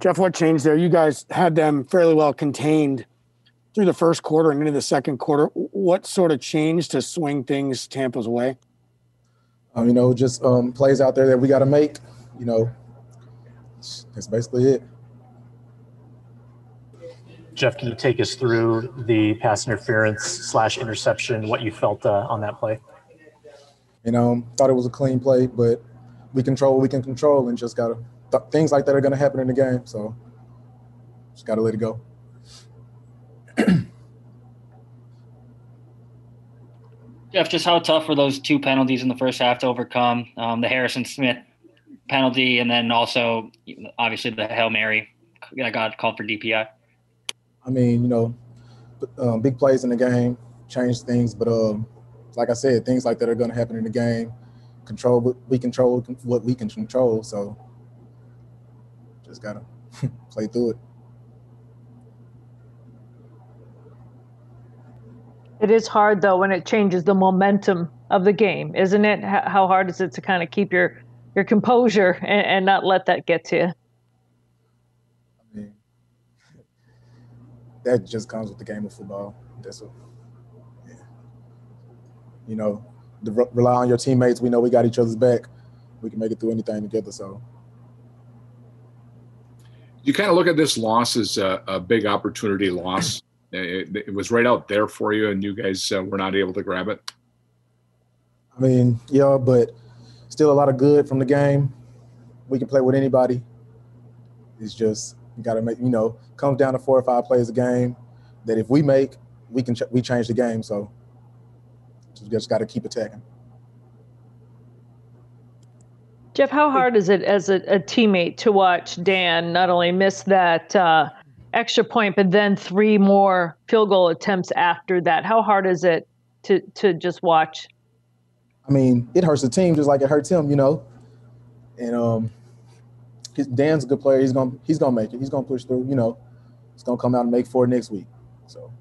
Jeff, what changed there? You guys had them fairly well contained through the first quarter and into the second quarter, what sort of changed to swing things Tampa's way? Um, you know, just um, plays out there that we got to make. You know, that's basically it. Jeff, can you take us through the pass interference slash interception? What you felt uh, on that play? You know, thought it was a clean play, but we control what we can control, and just gotta th- things like that are gonna happen in the game. So just gotta let it go. [clears throat] Jeff, just how tough were those two penalties in the first half to overcome? Um, the Harrison Smith penalty, and then also obviously the Hail Mary that got called for DPI. I mean, you know, um, big plays in the game change things, but um, like I said, things like that are going to happen in the game. Control what we control what we can control. So just gotta [laughs] play through it. It is hard though when it changes the momentum of the game, isn't it? How hard is it to kind of keep your your composure and, and not let that get to you? I mean, that just comes with the game of football. That's what, yeah. you know, re- rely on your teammates. We know we got each other's back. We can make it through anything together. So you kind of look at this loss as a, a big opportunity loss. It, it, was right out there for you, and you guys uh, were not able to grab it. I mean, yeah, but still a lot of good from the game. We can play with anybody. It's just you got to make you know comes down to four or five plays a game that if we make, we can ch- we change the game. So just, just got to keep attacking. Jeff, how hard is it as a, a, teammate to watch Dan not only miss that uh, extra point, but then three more field goal attempts after that? How hard is it to to just watch? I mean, it hurts the team just like it hurts him, you know. And um, Dan's a good player. He's gonna he's gonna make it. He's gonna push through. You know, he's gonna come out and make four next week. So.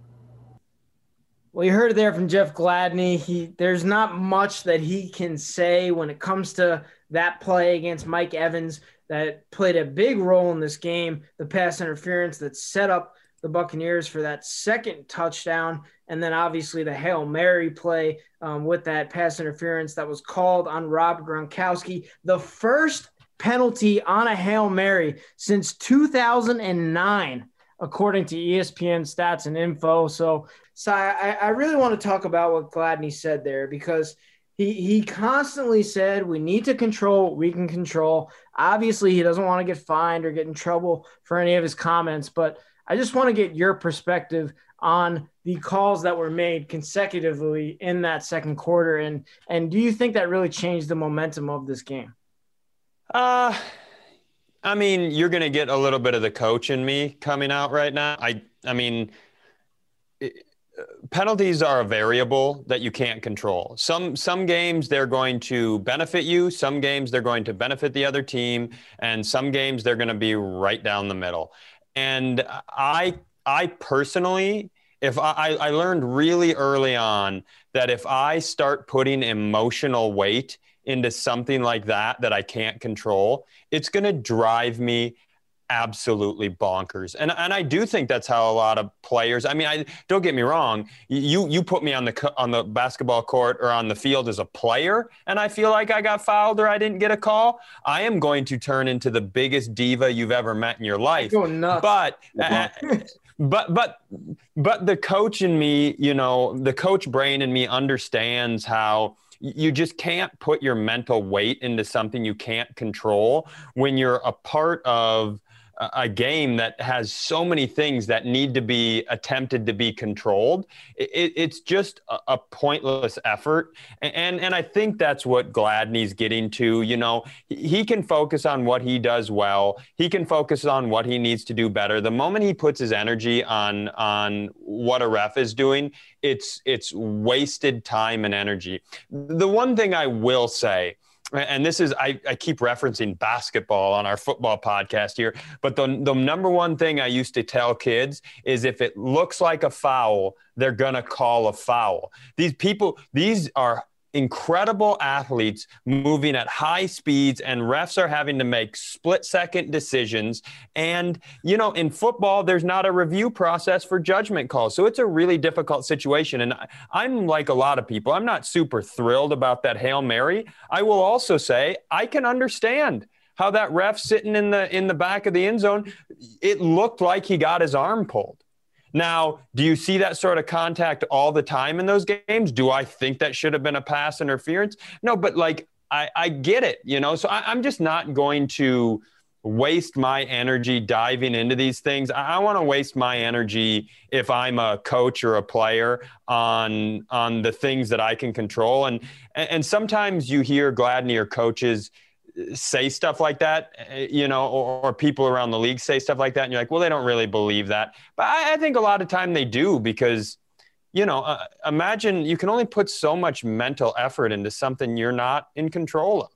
Well, you heard it there from Jeff Gladney. He there's not much that he can say when it comes to that play against Mike Evans that played a big role in this game, the pass interference that set up the Buccaneers for that second touchdown, and then obviously the Hail Mary play um, with that pass interference that was called on Rob Gronkowski. The first penalty on a Hail Mary since 2009, according to ESPN stats and info. So, so I, I really want to talk about what Gladney said there because – he he constantly said we need to control what we can control. Obviously, he doesn't want to get fined or get in trouble for any of his comments, but I just want to get your perspective on the calls that were made consecutively in that second quarter and and do you think that really changed the momentum of this game? Uh I mean, you're going to get a little bit of the coach in me coming out right now. I I mean, penalties are a variable that you can't control. Some some games they're going to benefit you, some games they're going to benefit the other team, and some games they're going to be right down the middle. And I I personally if I, I learned really early on that if I start putting emotional weight into something like that that I can't control, it's going to drive me absolutely bonkers. And and I do think that's how a lot of players. I mean, I don't get me wrong. You you put me on the on the basketball court or on the field as a player, and I feel like I got fouled or I didn't get a call. I am going to turn into the biggest diva you've ever met in your life. But. Uh, [laughs] but but but the coach in me you know the coach brain in me understands how you just can't put your mental weight into something you can't control when you're a part of a game that has so many things that need to be attempted to be controlled. It, it's just a, a, pointless effort, and and I think that's what Gladney's getting to. You know, he can focus on what he does well. He can focus on what he needs to do better. The moment he puts his energy on on what a ref is doing, it's it's wasted time and energy. The one thing I will say and this is I, I, keep referencing basketball on our football podcast here but the, the number one thing i used to tell kids is if it looks like a foul they're to call a foul. These people these are incredible athletes moving at high speeds and refs are having to make split second decisions. And you know in football there's not a review process for judgment calls so it's a really difficult situation. And i'm like a lot of people i'm not super thrilled about that hail mary. I will also say i can understand how that ref sitting in the in the back of the end zone it looked like he got his arm pulled now, do you see that sort of contact all the time in those games? Do I think that should have been a pass interference? No, but like I, I get it, you know. So I, I'm just not going to waste my energy diving into these things. I, I want to waste my energy if I'm a coach or a player on on the things that I can control. And and sometimes you hear Gladney or coaches say stuff like that, eh, you know, or, or, people around the league say stuff like that, and you're like, well, they don't really believe that. But I, I think a lot of time they do because, you know, uh, imagine you can only put so much mental effort into something you're not in control of.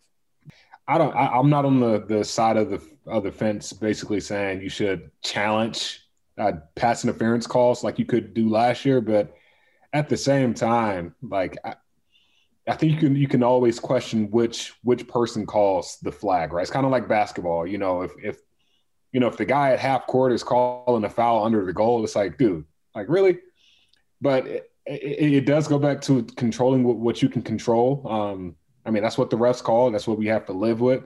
I don't. I, am not on the the side of the of the fence, basically saying you should challenge uh, pass interference calls like you could do last year, but at the same time, like I, I think you can you can always question which which person calls the flag, right? It's kind of like basketball, you know. If if you know if the guy at half court is calling a foul under the goal, it's like, dude, like really. But it, it, it does go back to controlling what, what you can control. Um, I mean, that's what the refs call. That's what we have to live with.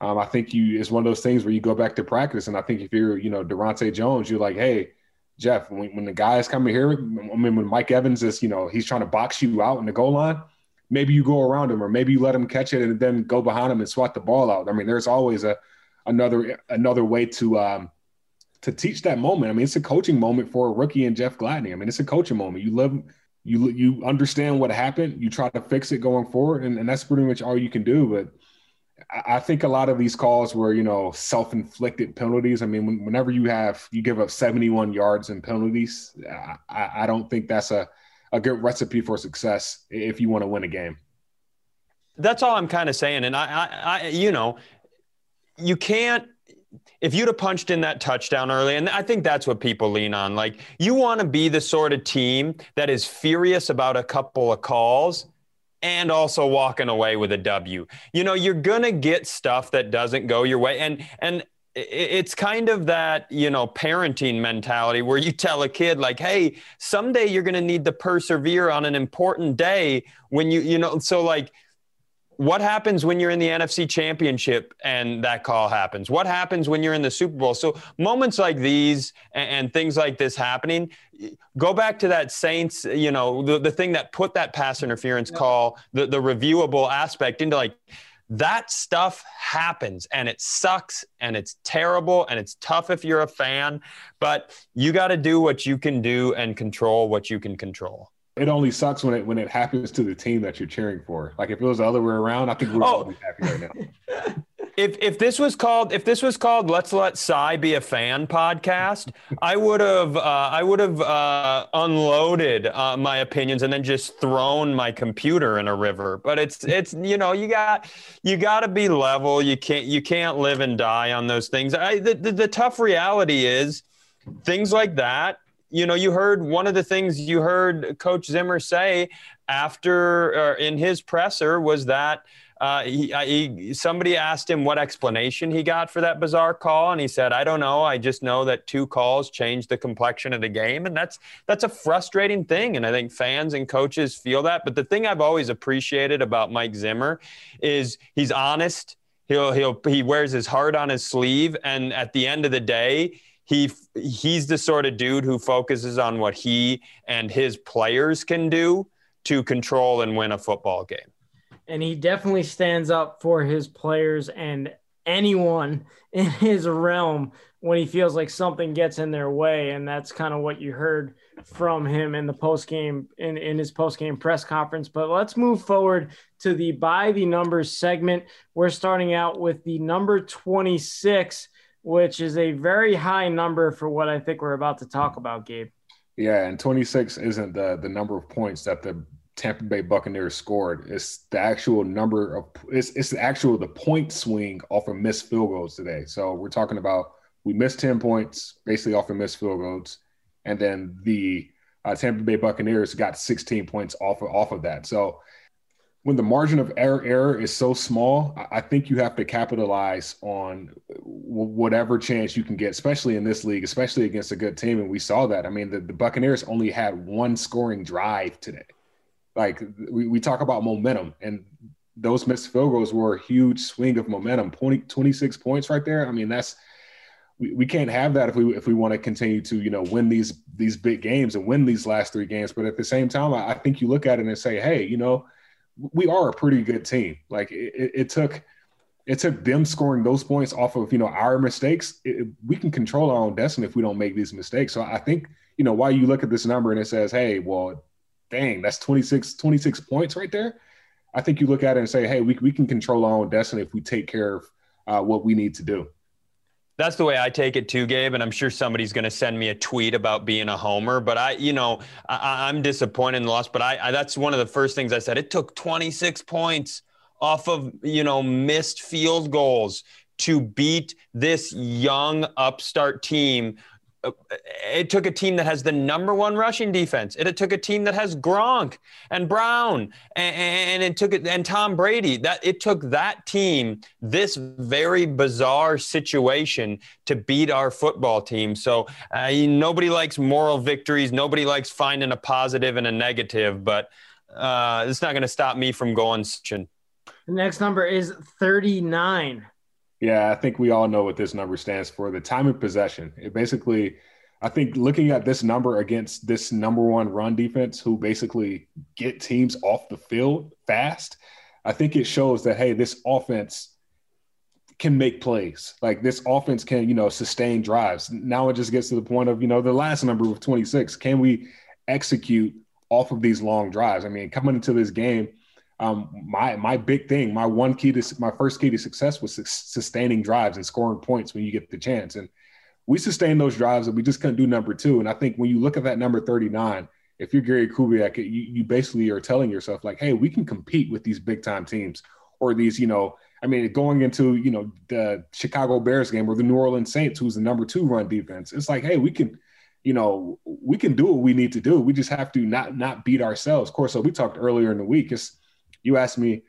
Um, I think you it's one of those things where you go back to practice, and I think if you're, you know, Daronte Jones, you're like, hey, Jeff, when, when the is coming here, I mean, when Mike Evans is, you know, he's trying to box you out in the goal line, maybe you go around him, or maybe you let him catch it and then go behind him and swat the ball out. I mean, there's always a another another way to um, to teach that moment. I mean, it's a coaching moment for a rookie and Jeff Gladney. I mean, it's a coaching moment. You live you you understand what happened, you try to fix it going forward, and, and that's pretty much all you can do. But I, think a lot of these calls were, you know, self-inflicted penalties. I mean, when, whenever you have you give up 71 yards in penalties, I, I don't think that's a a good recipe for success if you want to win a game. That's all I'm kind of saying, and I, I, I you know, you can't if you'd have punched in that touchdown early, and I think that's what people lean on. Like, you want to be the sort of team that is furious about a couple of calls and also walking away with a W. You know, you're going to get stuff that doesn't go your way. And, and, it's kind of that you know parenting mentality where you [laughs] tell a kid like hey someday you're going to need to persevere on an important day when you you know so like what happens when you're in the NFC championship and that call happens? What happens when you're in the Super Bowl? So moments like these and, and, things like this happening, go back to that Saints, you know, the, the thing that put that pass interference call, the, the reviewable aspect into like that stuff happens and it sucks and it's terrible and it's tough if you're a fan, but you got to do what you can do and control what you can control it only sucks when it when it happens to the team that you're cheering for. Like if it was the other way around, I think we're oh. happy right now. [laughs] If if this was called if this was called Let's Let Cy Be a Fan podcast, I would have uh, I would have uh, unloaded uh, my opinions and then just thrown my computer in a river. But it's it's you know you got you got to be level. You can't you can't live and die on those things. I the, the, the tough reality is things like that you know, you heard one of the things you heard Coach Zimmer say after in his presser was that uh, he, he, somebody asked him what explanation he got for that bizarre call, and he said, "I don't know. I just know that two calls changed the complexion of the game, and that's that's a frustrating thing. And I think fans and coaches feel that. But the thing I've always appreciated about Mike Zimmer is he's honest. He'll he'll he wears his heart on his sleeve, and at the end of the day, he he's the sort of dude who focuses on what he and his players can do to control and win a football game. And he definitely stands up for his players and anyone [laughs] in his realm when he feels like something gets in their way. And that's kind of what you heard from him in the post game in, in his post game press conference. But let's move forward to the by the numbers segment. We're starting out with the number 26 which is a very high number for what I think we're about to talk about, Gabe. Yeah, and 26 isn't the the number of points that the Tampa Bay Buccaneers scored. It's the actual number of it's it's the actual the point swing off of missed field goals today. So we're talking about we missed 10 points basically off of missed field goals, and then the uh, Tampa Bay Buccaneers got 16 points off of, off of that. So when the margin of error error is so small, I think you have to capitalize on whatever chance you can get, especially in this league, especially against a good team. And we saw that. I mean, the, the Buccaneers only had one scoring drive today. Like we, we talk about momentum, and those missed field goals were a huge swing of momentum. 20, 26 points right there. I mean, that's we, we can't have that if we if we want to continue to you know win these these big games and win these last three games. But at the same time, I, I think you look at it and say, hey, you know we are a pretty good team. Like it, it took it took them scoring those points off of you know our mistakes. It, we can control our own destiny if we don't make these mistakes. So I think you know why you look at this number and it says, hey, well, dang, that's 26, 26 points right there. I think you look at it and say, hey, we we can control our own destiny if we take care of uh, what we need to do. That's the way I take it too, Gabe. And I'm sure somebody's going to send me a tweet about being a homer. But I, you know, I, am disappointed in the loss. But I, I, that's one of the first things I said. It took 26 points off of you know missed field goals to beat this young upstart team it took a team that has the number one rushing defense. It, took a team that has Gronk and Brown and, and, it took it and Tom Brady. That it took that team, this very bizarre situation, to beat our football team. So uh, nobody likes moral victories. Nobody likes finding a positive and a negative. But uh, it's not going to stop me from going. The next number is 39. Yeah, I think we all know what this number stands for. The time of possession. It basically, I think looking at this number against this number one run defense, who basically get teams off the field fast, I think it shows that, hey, this offense can make plays. Like this offense can, you know, sustain drives. Now it just gets to the point of, you know, the last number of 26. Can we execute off of these long drives? I mean, coming into this game, um, my my big thing, my one key to my first key to success was sustaining drives and scoring points when you get the chance. And we sustained those drives, and we just couldn't do number two. And I think when you look at that number 39, if you're Gary Kubiak, you, you basically are telling yourself like, hey, we can compete with these big time teams or these, you know, I mean, going into you know the Chicago Bears game or the New Orleans Saints, who's the number two run defense, it's like, hey, we can, you know, we can do what we need to do. We just have to not not beat ourselves. Of course, so we talked earlier in the week. It's you asked me,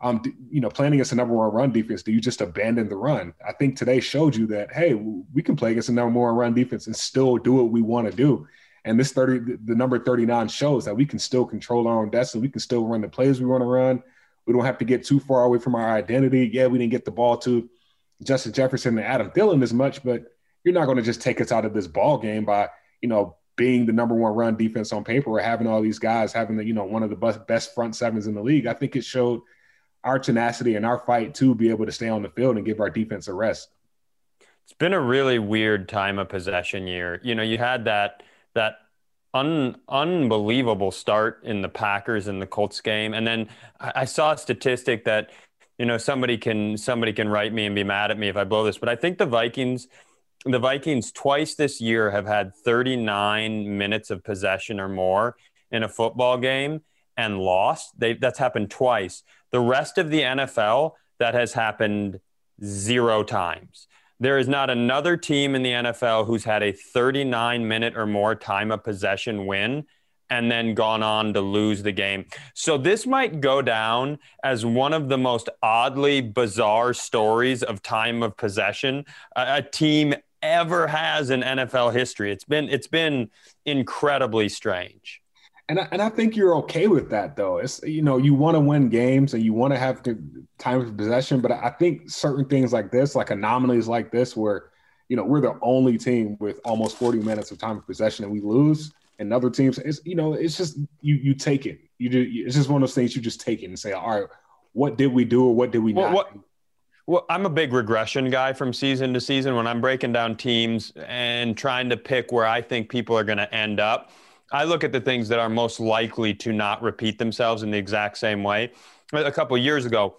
um, you know, playing against a number one run defense, do you just abandon the run? I think today showed you that, hey, we can play against a number one run defense and still do what we want to do. And this 30, the number 39 shows that we can still control our own destiny. We can still run the plays we want to run. We don't have to get too far away from our identity. Yeah, we didn't get the ball to Justin Jefferson and Adam Thielen as much, but you're not going to just take us out of this ball game by, you know, being the number one run defense on paper or having all these guys having the, you know, one of the best, best front sevens in the league, I think it showed our tenacity and our fight to be able to stay on the field and give our defense a rest. It's been a really weird time of possession year. You know, you had that that un, unbelievable start in the Packers and the Colts game, and then I, I saw a statistic that you know somebody can somebody can write me and be mad at me if I blow this, but I think the Vikings the Vikings twice this year have had 39 minutes of possession or more in a football game and lost. They, that's happened twice. The rest of the NFL, that has happened zero times. There is not another team in the NFL who's had a 39 minute or more time of possession win and then gone on to lose the game. So this might go down as one of the most oddly bizarre stories of time of possession. A, a team ever has in NFL history. It's been it's been incredibly strange. And I, and I think you're okay with that though. It's you know you want to win games and you want to have the time of possession, but I think certain things like this, like anomalies like this, where you know we're the only team with almost 40 minutes of time of possession and we lose, and other teams, it's you know it's just you you take it. You do. It's just one of those things you just take it and say, all right, what did we do or what did we well, not? What, well, I'm a big regression guy from season to season. When I'm breaking down teams and trying to pick where I think people are going to end up, I look at the things that are most likely to not repeat themselves in the exact same way. A couple years ago,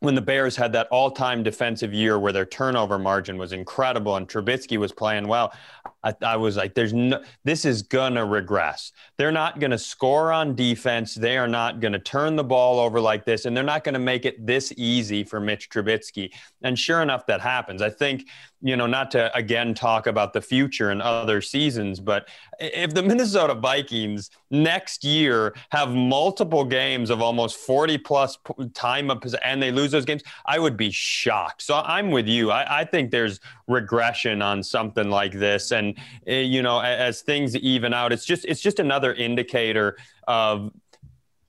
when the Bears had that all-time defensive year where their turnover margin was incredible and Trubisky was playing well, I, I was like, "There's no. This is gonna regress. They're not gonna score on defense. They are not gonna turn the ball over like this, and they're not gonna make it this easy for Mitch Trubisky." And sure enough, that happens. I think you know, not to again talk about the future and other seasons, but if the [laughs] Minnesota Vikings next year have multiple games of almost 40 plus time of and they lose those games, I would be shocked. So I'm with you. I, I think there's regression on something like this. And, eh, you know, as things even out, it's just, it's just another indicator of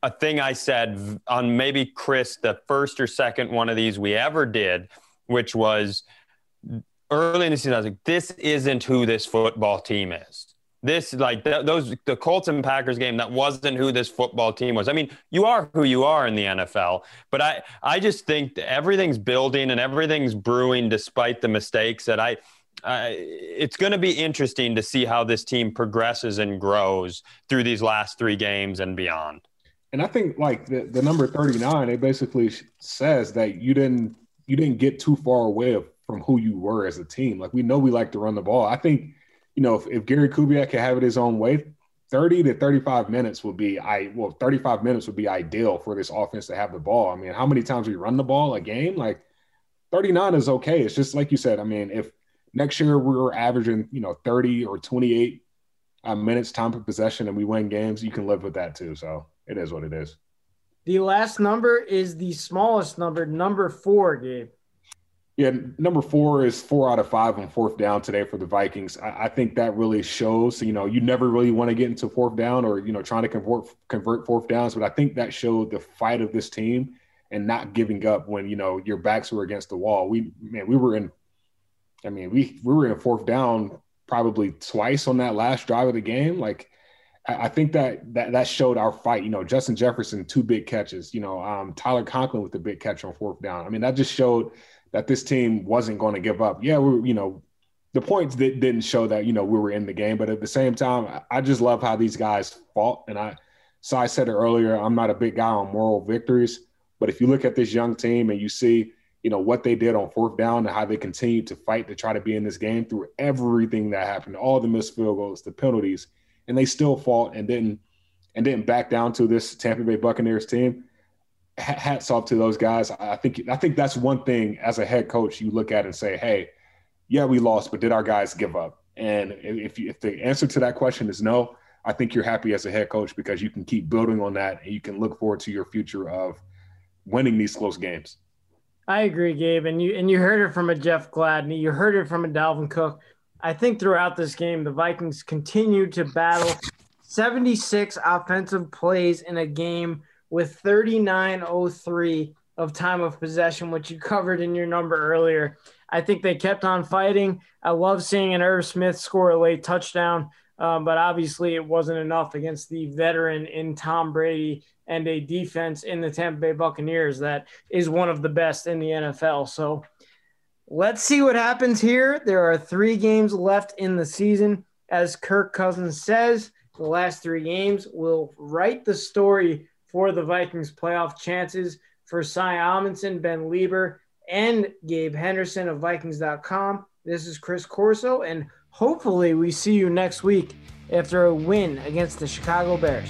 a thing I said on maybe Chris, the first or second one of these we ever did, which was early in the season, I was like, this isn't who this football team is. this like th- those the Colts and Packers game that wasn't who this football team was. I mean, you are who you are in the NFL, but I I just think everything's building and everything's brewing despite the mistakes that I. Uh, it's going to be interesting to see how this team progresses and grows through these last three games and beyond. And I think like the, the number 39, it basically says that you didn't you didn't get too far away from who you were as a team. Like we know we like to run the ball. I think you know, if, if Gary Kubiak could have it his own way, 30 to 35 minutes would be I well, 35 minutes would be ideal for this offense to have the ball. I mean, how many times we run the ball a game? Like 39 is okay. It's just like you said. I mean, if next year we were averaging, you know, 30 or 28 uh, minutes time per possession and we win games, you can live with that too. So it is what it is. The last number is the smallest number, number four, Gabe. Yeah, number four is four out of five on fourth down today for the Vikings. I, I think that really shows. You know, you never really want to get into fourth down or you know trying to convert convert fourth downs, but I think that showed the fight of this team and not giving up when you know your backs were against the wall. We man, we were in. I mean, we we were in fourth down probably twice on that last drive of the game. Like, I, I think that that that showed our fight. You know, Justin Jefferson two big catches. You know, um, Tyler Conklin with the big catch on fourth down. I mean, that just showed that this team wasn't going to give up. Yeah, we you know the points that didn't show that you know we were in the game, but at the same time, I just love how these guys fought. And I, so I said it earlier, I'm not a big guy on moral victories, but if you look at this young team and you see you know what they did on fourth down and how they continued to fight to try to be in this game through everything that happened, all the missed field goals, the penalties, and they still fought and didn't and didn't back down to this Tampa Bay Buccaneers team hats off to those guys. I think I think that's one thing as a head coach you look at and say, hey, yeah, we lost, but did our guys give up? And if you, if the answer to that question is no, I think you're happy as a head coach because you can keep building on that and you can look forward to your future of winning these close games. I agree, Gabe, and you and you heard it from a Jeff Gladney, you heard it from a Dalvin Cook. I think throughout this game, the Vikings continued to battle 76 offensive plays in a game with 39.03 of time of possession, which you covered in your number earlier. I think they kept on fighting. I love seeing an Irv Smith score a late touchdown, um, but obviously it wasn't enough against the veteran in Tom Brady and a defense in the Tampa Bay Buccaneers that is one of the best in the NFL. So let's see what happens here. There are three games left in the season. As Kirk Cousins says, the last three games will write the story for the Vikings playoff chances for Cy Amundson, Ben Leber, and Gabe Henderson of Vikings.com. This is Chris Corso, and hopefully we see you next week after a win against the Chicago Bears.